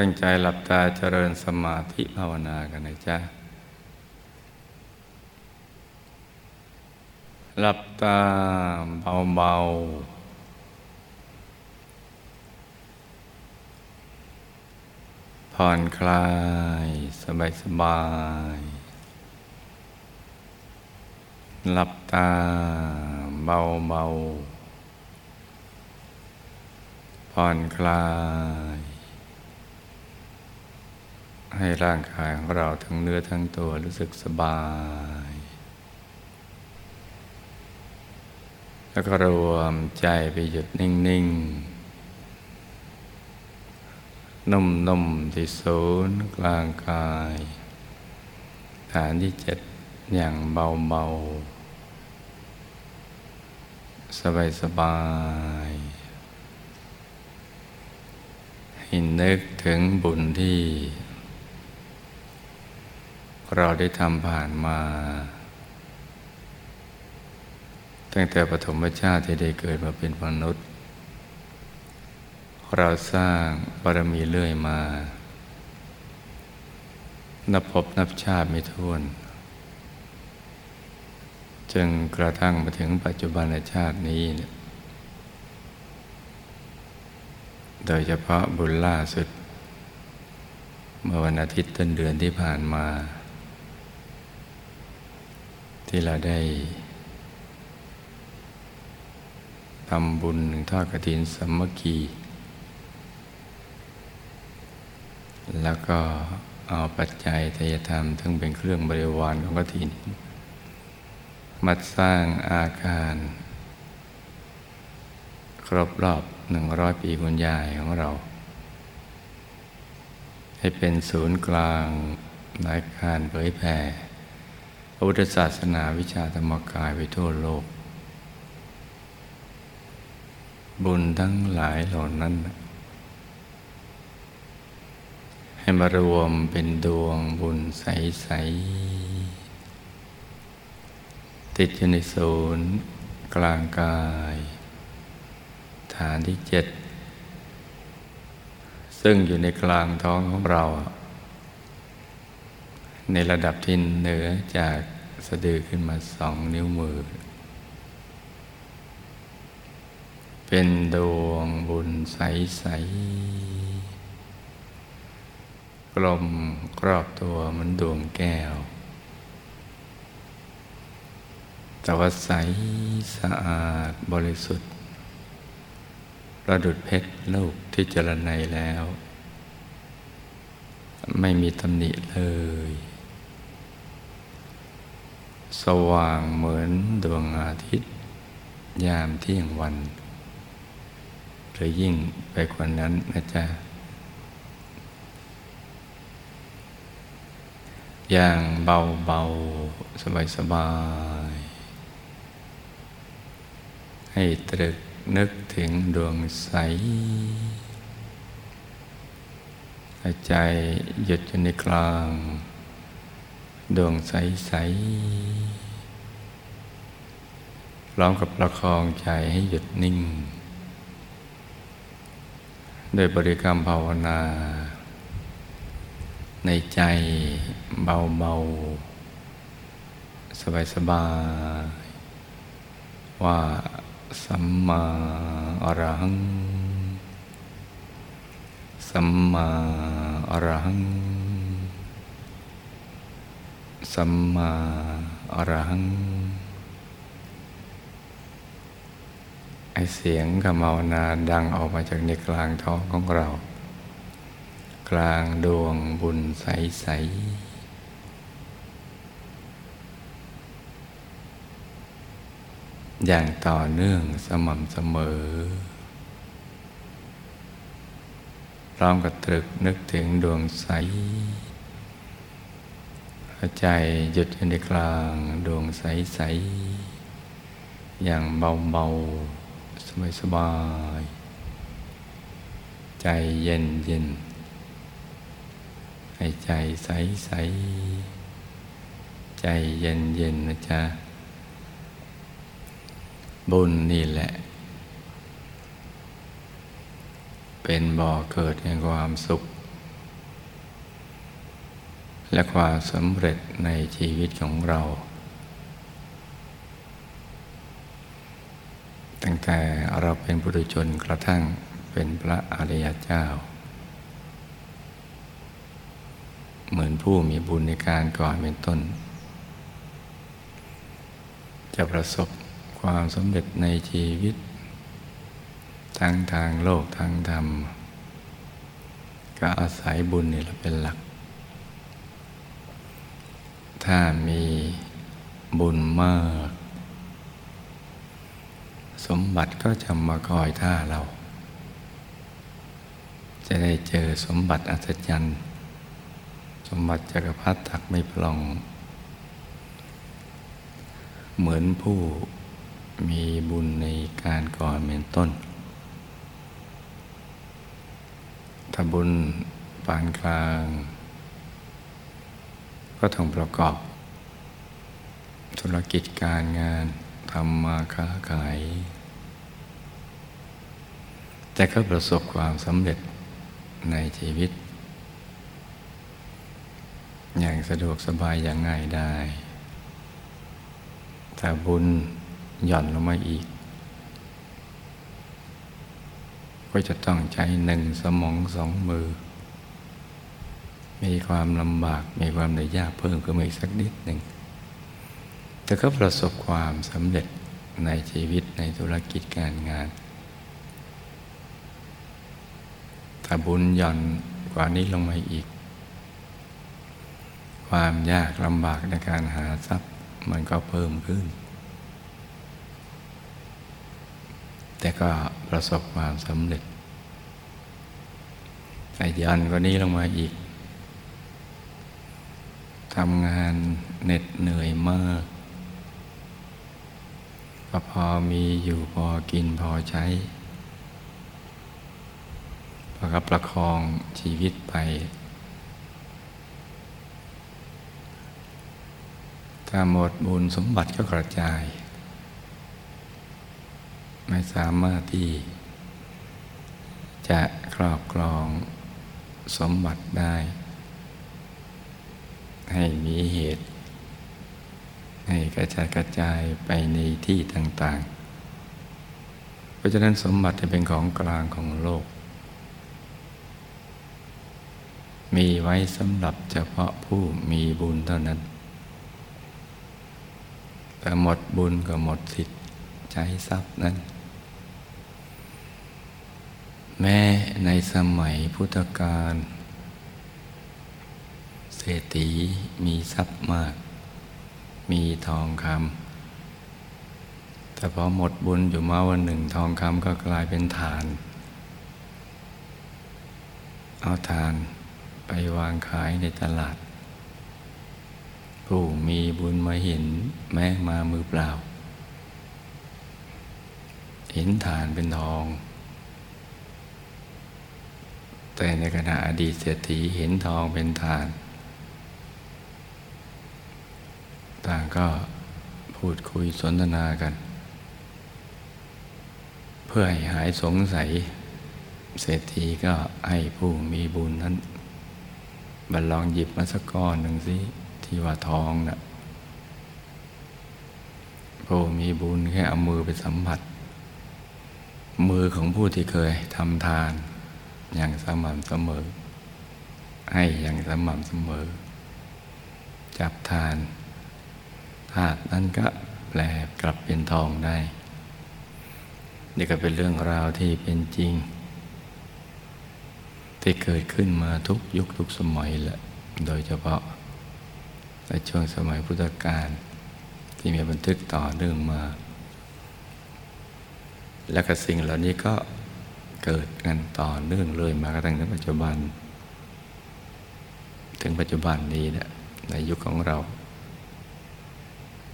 ตั้งใจหลับตาเจริญสมาธิภาวนากันนะจ๊ะ หลับตาเบาๆ ผ่อนคลาย สบายสบาย หลับตาเบาๆ ผ่อนคลาย ให้ร่างกายของเราทั้งเนื้อทั้งตัวรู้สึกสบาย แล้วก็รวมใจไปหยุดนิ่ง ๆ นุ่ม ๆ ที่ศูนย์กลางกาย ฐานที่เจ็ดอย่างเบา ๆ สบาย ๆให้นึกถึงบุญที่ เราได้ทำผ่านมา ตั้งแต่ปฐมชาติที่ได้เกิดมาเป็นมนุษย์ เราสร้างบารมีเรื่อยมา นับพบนับชาติไม่ท้วน จึงกระทั่งมาถึงปัจจุบันชาตินี้ โดยเฉพาะบุญล่าสุดเมื่อวันอาทิตย์ต้นเดือนที่ผ่านมา ที่เราได้ทำบุญทอดกระถินสมัคคี แล้วก็เอาปัจจัยทายธรรมทั้งเป็นเครื่องบริวารของกระถิน มาสร้างอาคาร ครบรอบหนึ่งร้อยปีคุณยายของเรา ให้เป็นศูนย์กลางในการเผยแผ่ พระพุทธศาสนาวิชาธรรมกายไปทั่วโลก บุญทั้งหลายเหล่านั้น ให้มารวมเป็นดวงบุญใส ๆ ติดอยู่ในศูนย์ กลางกาย ฐานที่เจ็ด ซึ่งอยู่ในกลางท้องของเรา ในระดับที่เหนือจากสะดือขึ้นมาสองนิ้วมือ เป็นดวงบุญใส ๆ กลมกรอบตัวเหมือนดวงแก้ว แต่ว่าใสสะอาดบริสุทธิ์ ประดุดเพชรลูกที่เจรไนแล้ว ไม่มีตำหนิเลย สว่างเหมือนดวงอาทิตย์ ยามเที่ยงวันหรือยิ่งไปกว่านั้นนะจ๊ะ อย่างเบาเบาสบายสบายให้ตรึกนึกถึงดวงใสใจหยุดอยู่ในกลาง ดวงใส ๆ พร้อมกับประคองใจให้หยุดนิ่ง โดยบริกรรมภาวนา ในใจเบา ๆ สบาย ๆ ว่าสัมมาอรหัง สัมมาอรหัง สัมมาอรหัง ไอเสียงกำมาวนาดังออกมาจากในกลางท้องของเรา กลางดวงบุญใส ๆอย่างต่อเนื่องสม่ำเสมอ พร้อมกับตรึกนึกถึงดวงใส ใจหยุดอยู่ในกลางดวงใส ๆ อย่างเบา ๆ สบาย ๆ ใจเย็นเย็นให้ใจใสใสใจเย็นเย็นนะจ๊ะ บุญนี่แหละ เป็นบ่อเกิดแห่งความสุข และความสำเร็จในชีวิตของเรา ตั้งแต่เราเป็นบุรุชนกระทั่งเป็นพระอริยเจ้า เหมือนผู้มีบุญในการก่อนเป็นต้น จะประสบความสำเร็จในชีวิต ทั้งทางโลกทางธรรม ก็อาศัยบุญนี่แหละเป็นหลัก ถ้ามีบุญมาก สมบัติก็จะมาคอยท่าเรา จะได้เจอสมบัติอัศจรรย์ สมบัติจักรพรรดิตักไม่ปลอง เหมือนผู้มีบุญในการก่อนเป็นต้น ถ้าบุญปานกลาง ก็ต้องประกอบ ธุรกิจการงานทำมาค้าขาย แต่ก็ประสบความสำเร็จในชีวิต อย่างสะดวกสบายอย่างง่ายได้แต่บุญหย่อนลงมาอีก ก็จะต้องใช้หนึ่งสมองสองมือ มีความลำบากมีความเหนื่อยยากเพิ่มขึ้นมาอีกสักนิดหนึ่ง แต่ก็ประสบความสำเร็จในชีวิตในธุรกิจการงานถ้าบุญย่อนกว่านี้ลงมาอีก ความยากลำบากในการหาทรัพย์มันก็เพิ่มขึ้น แต่ก็ประสบความสำเร็จแต่ยันกว่านี้ลงมาอีก ทำงานเหน็ดเหนื่อยมากก็พอมีอยู่พอกินพอใช้ประคับประคองชีวิตไป ถ้าหมดบุญสมบัติก็กระจาย ไม่สามารถที่จะครอบครองสมบัติได้ ให้มีเหตุ ให้กระจายกระจายไปในที่ต่างๆ เพราะฉะนั้นสมบัติจะเป็นของกลางของโลก มีไว้สำหรับเฉพาะผู้มีบุญเท่านั้น แต่หมดบุญก็หมดสิทธิ์ใช้ทรัพย์นั้น แม้ในสมัยพุทธกาล รษฐีมีทรัพย์มาก มีทองคำแต่พอหมดบุญอยู่มาวันหนึ่งทองคำก็กลายเป็นฐาน เอาฐานไปวางขายในตลาด ผู้มีบุญมาเห็นแม้มามือเปล่า เห็นฐานเป็นทองแต่ในขณะอดีตเศรษฐีเห็นทองเป็นฐาน ต่างก็พูดคุยสนทนากัน เพื่อให้หายสงสัย เศรษฐีก็ให้ผู้มีบุญนั้นบัลลองหยิบมาสักก้อนหนึ่งสิ ที่ว่าทองนะ่ะผู้มีบุญแค่เอามือไปสัมผัส มือของผู้ที่เคยทำทาน อย่างสม่ำเสมอ ให้อย่างสม่ำเสมอ จับทานาตุนั้นก็แปลกลับเป็นทองได้ นี่ก็เป็นเรื่องราวที่เป็นจริง ที่เกิดขึ้นมาทุกยุคทุกสมัยแหละ โดยเฉพาะในช่วงสมัยพุทธกาลที่มีบันทึกต่อเนื่องมา และก็สิ่งเหล่านี้ก็เกิดกันต่อเนื่องเลยมากระทั่งในปัจจุบัน ถึงปัจจุบันนี้นี่ยในยุคของเรา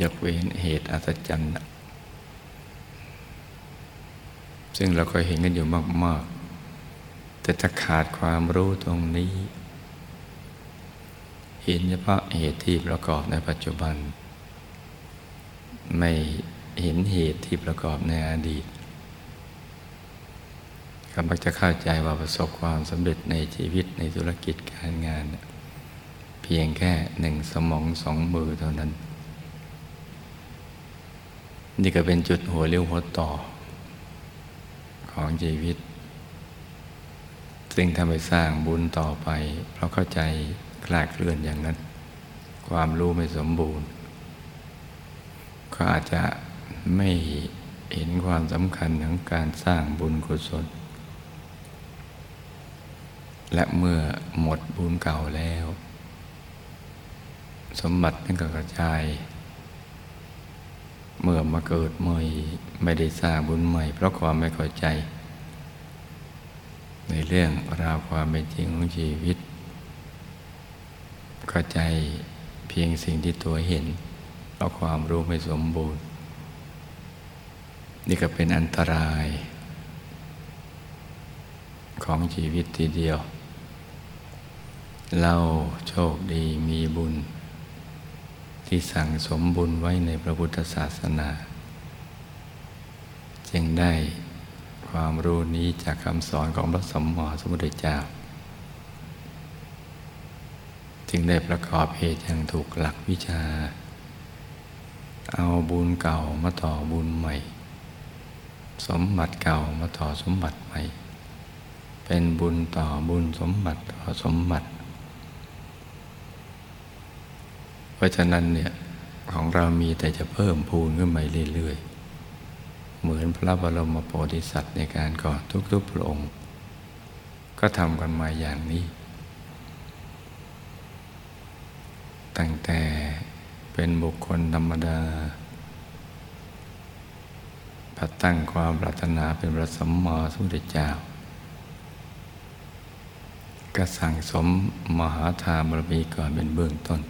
ยกเว้นเหตุอัศจรรย์ซึ่งเราก็เห็นกันอยู่มาก ๆ แต่ถ้าขาดความรู้ตรงนี้ เห็นเฉพาะเหตุที่ประกอบในปัจจุบัน ไม่เห็นเหตุที่ประกอบในอดีตก็มักจะเข้าใจว่าประสบความสำเร็จในชีวิตในธุรกิจการงาน เพีพียงแค่หนึ่งสมองสองมือเท่านั้น นี่ก็เป็นจุดหัวเลี้ยวหัวต่อ ของชีวิต ซึ่งทำให้สร้างบุญต่อไป เพราะเข้าใจคลาดเคลื่อนอย่างนั้น ความรู้ไม่สมบูรณ์ ก็อาจจะไม่เห็นความสำคัญของการสร้างบุญกุศล และเมื่อหมดบุญเก่าแล้ว สมบัตินั่นก็กระจาย เมื่อมาเกิดใหม่ไม่ได้สร้างบุญใหม่ เพราะความไม่เข้าใจ ในเรื่องราวความเป็นจริงของชีวิตเข้าใจเพียงสิ่งที่ตัวเห็นเพราะความรู้ไม่สมบูรณ์ นี่ก็เป็นอันตราย ของชีวิตทีเดียว เราโชคดีมีบุญ ที่สั่งสมบุญไว้ในพระพุทธศาสนา จึงได้ความรู้นี้จากคำสอนของพระสมมอสมุทรเจ้า จึงได้ประกอบเหตุอย่างถูกหลักวิชา เอาบุญเก่ามาต่อบุญใหม่ สมบัติเก่ามาต่อสมบัติใหม่ เป็นบุญต่อบุญสมบัติต่อสมบัติ เพราะฉะนั้นเนี่ยของเรามีแต่จะเพิ่มพูนขึ้นไปเรื่อยๆ เหมือนพระบรมโพธิสัตว์ในการก่อนทุกๆพระองค์ ก็ทำกันมาอย่างนี้ ตั้งแต่เป็นบุคคลธรรมดาพัดตั้งความปรารถนาเป็นพระสัมมาสัมพุทธเจ้า ก็สั่งสมมหาทานบารมีก่อนเป็นเบื้องต้น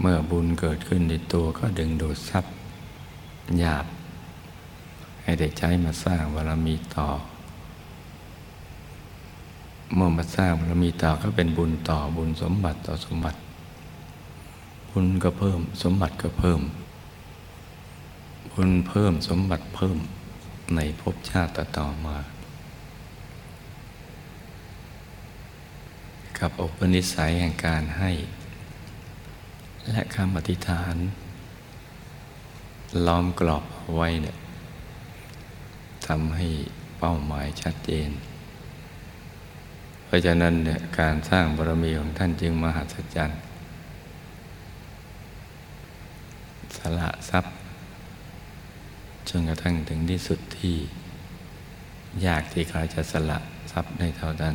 เมื่อบุญเกิดขึ้นในตัวก็ดึงดูดทรัพย์หยาบ ให้ได้ใช้มาสร้างบารมีต่อ เมื่อมาสร้างบารมีต่อก็เป็นบุญต่อบุญสมบัติต่อสมบัติ บุญก็เพิ่มสมบัติก็เพิ่ม บุญเพิ่มสมบัติเพิ่มในภพชาติต่อมากับอุปนิสัยแห่งการให้ และคำอธิษฐาน ล้อมกรอบไว้เนี่ยทำให้เป้าหมายชัดเจน เพราะฉะนั้นเนี่ยการสร้างบารมีของท่านจึงมหัศจรรย์สละทรัพย์จนกระทั่งถึงที่สุดที่ ยากที่เขาจะสละทรัพย์ได้เท่านั้น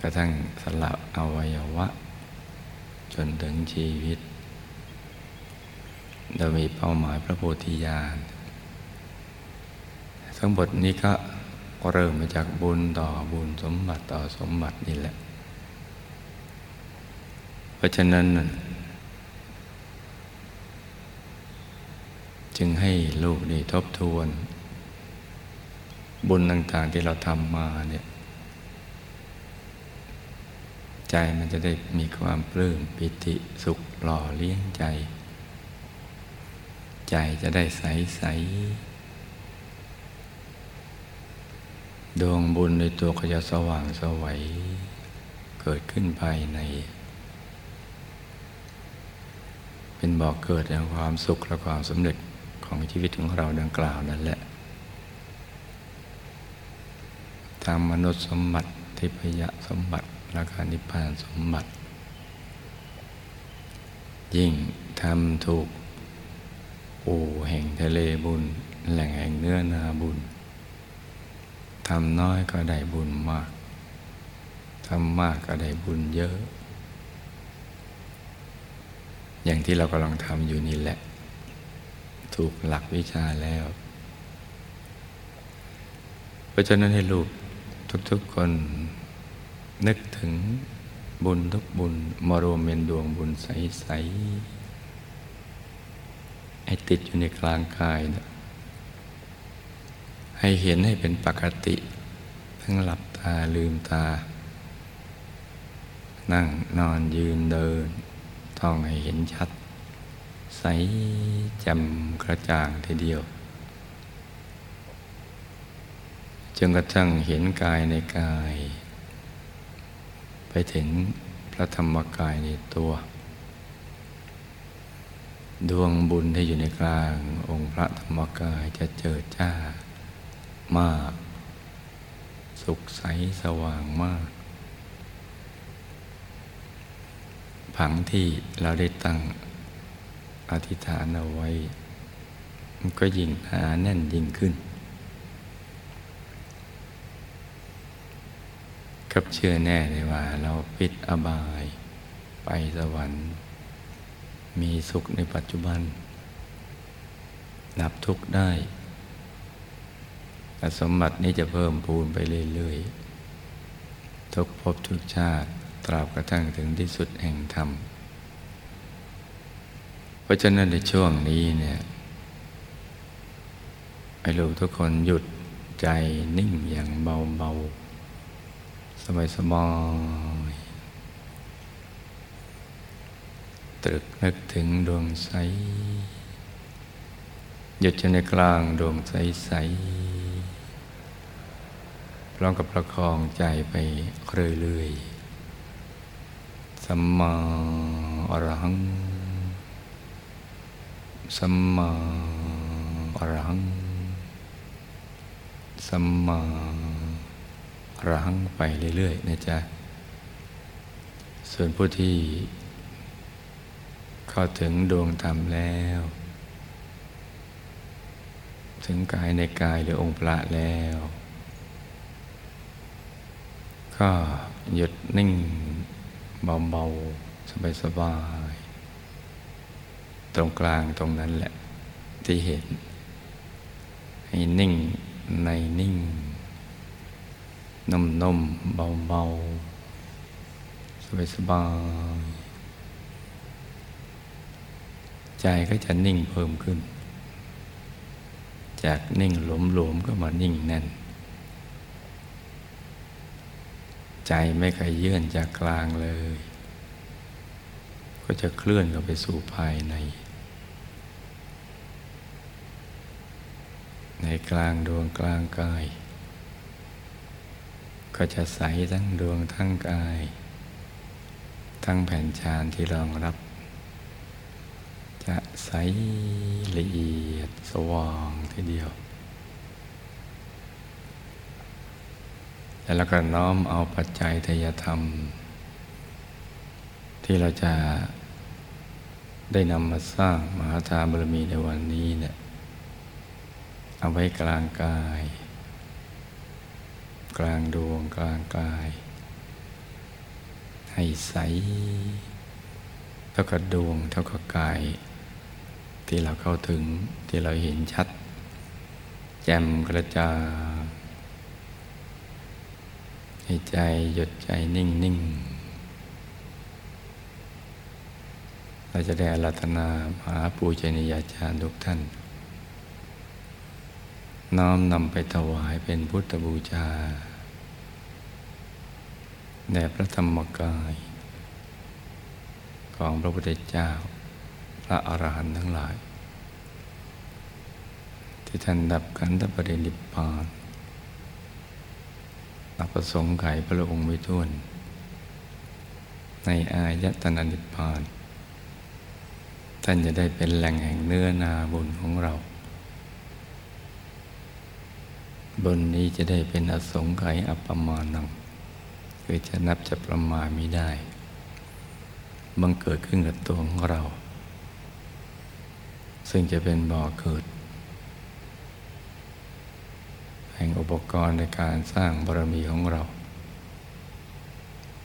กระทั่งสละอวัยวะ จนถึงชีวิต โดยมีเป้าหมายพระโพธิญาณทั้งหมดนี้ก็เริ่มมาจากบุญต่อบุญสมบัติต่อสมบัตินี่แหละ เพราะฉะนั้น จึงให้ลูกนี่ทบทวน บุญต่างๆที่เราทำมาเนี่ย ใจมันจะได้มีความปลื้มปิติสุขหล่อเลี้ยงใจ ใจจะได้ใสใสดวงบุญในตัวก็จะสว่างสวัยเกิดขึ้นภายใน เป็นบอกเกิดแห่งความสุขและความสำเร็จของชีวิตของเราดังกล่าวนั่นแหละทางมนุษย์สมบัติทิพยสมบัติ และการนิพพานสมบัติ ยิ่งทำถูกอู่แห่งทะเลบุญ แหล่งแห่งเนื้อนาบุญทำน้อยก็ได้บุญมาก ทำมากก็ได้บุญเยอะ อย่างที่เรากำลังทำอยู่นี่แหละ ถูกหลักวิชาแล้ว เพราะฉะนั้นให้ลูกทุกๆคน นึกถึงบุญทุกบุญมารวมเป็นดวงบุญใสๆให้ติดอยู่ในกลางกายนะให้เห็นให้เป็นปกติ ทั้งหลับตาลืมตา นั่งนอนยืนเดินท่องให้เห็นชัด ใสแจ่มกระจ่างทีเดียวจนกระทั่งเห็นกายในกาย ไปถึงพระธรรมกายในตัว ดวงบุญที่อยู่ในกลางองค์พระธรรมกายจะเจิดจ้ามาก สุขใสสว่างมาก ผังที่เราได้ตั้งอธิษฐานเอาไว้ มันก็ยิ่งหาแน่นยิ่งขึ้น กับเชื่อแน่เลยว่า เราปิดอบาย ไปสวรรค์ มีสุขในปัจจุบันนับทุกข์ได้สมบัตินี้จะเพิ่มพูนไปเรื่อยๆ ทุกภพทุกชาติตราบกระทั่งถึงที่สุดแห่งธรรม เพราะฉะนั้นในช่วงนี้เนี่ยไอ้ลูกทุกคนหยุดใจนิ่งอย่างเบาๆ สบายสบายตรึกนึกถึงดวงใส หยุดอยู่ในกลางดวงใสใสพร้อมกับประคองใจไปเรื่อยๆสัมมาอรหัง สัมมาอรหัง สัมมา รั้งไปเรื่อยๆนะจ๊ะ ส่วนผู้ที่ เข้าถึงดวงธรรมแล้ว ถึงกายในกายหรือองค์พระแล้ว ก็หยุดนิ่งเบาๆ สบายๆ ตรงกลางตรงนั้นแหละที่เห็น ให้นิ่งในนิ่ง นุ่มๆเบาๆ สบายๆใจก็จะนิ่งเพิ่มขึ้น จากนิ่งหลวมๆก็มานิ่งแน่น ใจไม่เคยเยื่อนจากกลางเลย ก็จะเคลื่อนเข้าไปสู่ภายใน ในกลางดวงกลางกาย ก็จะใสทั้งดวงทั้งกาย ทั้งแผ่นชานที่รองรับ จะใสละเอียดสว่างทีเดียว แล้วก็น้อมเอาปัจจัยทยธรรม ที่เราจะได้นำมาสร้างมหาทานบารมีในวันนี้เนี่ยเอาไว้กลางกาย กลางดวงกลางกาย ให้ใส เท่ากับดวงเท่ากับกาย ที่เราเข้าถึงที่เราเห็นชัด แจ่มกระจายให้ใจหยุดใจนิ่งนิ่งเราจะได้อารัธนาหาปูชนียาจารย์ทุกท่าน น้อมนำไปถวายเป็นพุทธบูชาแด่พระธรรมกาย ของพระพุทธเจ้า พระอรหันต์ทั้งหลาย ที่ท่านดับกันตปรินิพพานนับประสงค์ไขพระองค์ไม่ท้วน ในอายตนะนิพพาน ท่านจะได้เป็นแหล่งแห่งเนื้อนาบุญของเรา บนนี้จะได้เป็นอสงไขยอัปมาณังคือจะนับจะประมาณไม่ได้ บังเกิดขึ้นกับตัวของเรา ซึ่งจะเป็นบ่อเกิด แห่งอุปกรณ์ในการสร้างบารมีของเรา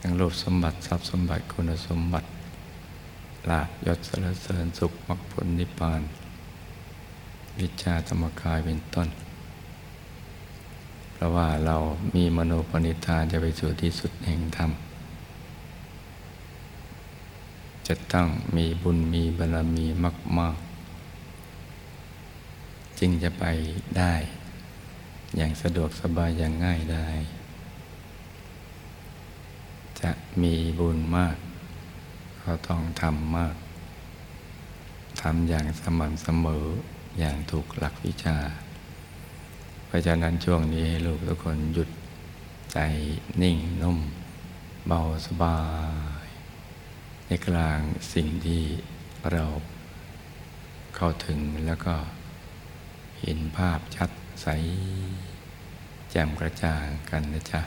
ทั้งรูปสมบัติทรัพย์สมบัติคุณสมบัติลาบยศสรรเสริญสุขมรรคผลนิพพาน วิชาธรรมกายเป็นต้น เพราะว่าเรามีมโนปณิธานจะไปสู่ที่สุดแห่งธรรม จะต้องมีบุญมีบารรมีมาก ๆ จึงจะไปได้ อย่างสะดวกสบายอย่างง่ายได้ จะมีบุญมาก ก็ต้องทำมากทำอย่างสม่ำเสมออย่างถูกหลักวิชา เพราะฉะนั้นช่วงนี้ให้ลูกทุกคนหยุดใจนิ่งนุ่ม เบาสบาย ในกลางสิ่งที่เราเข้าถึงแล้วก็เห็นภาพชัดใส แจ่มกระจ่างกันนะจ๊ะ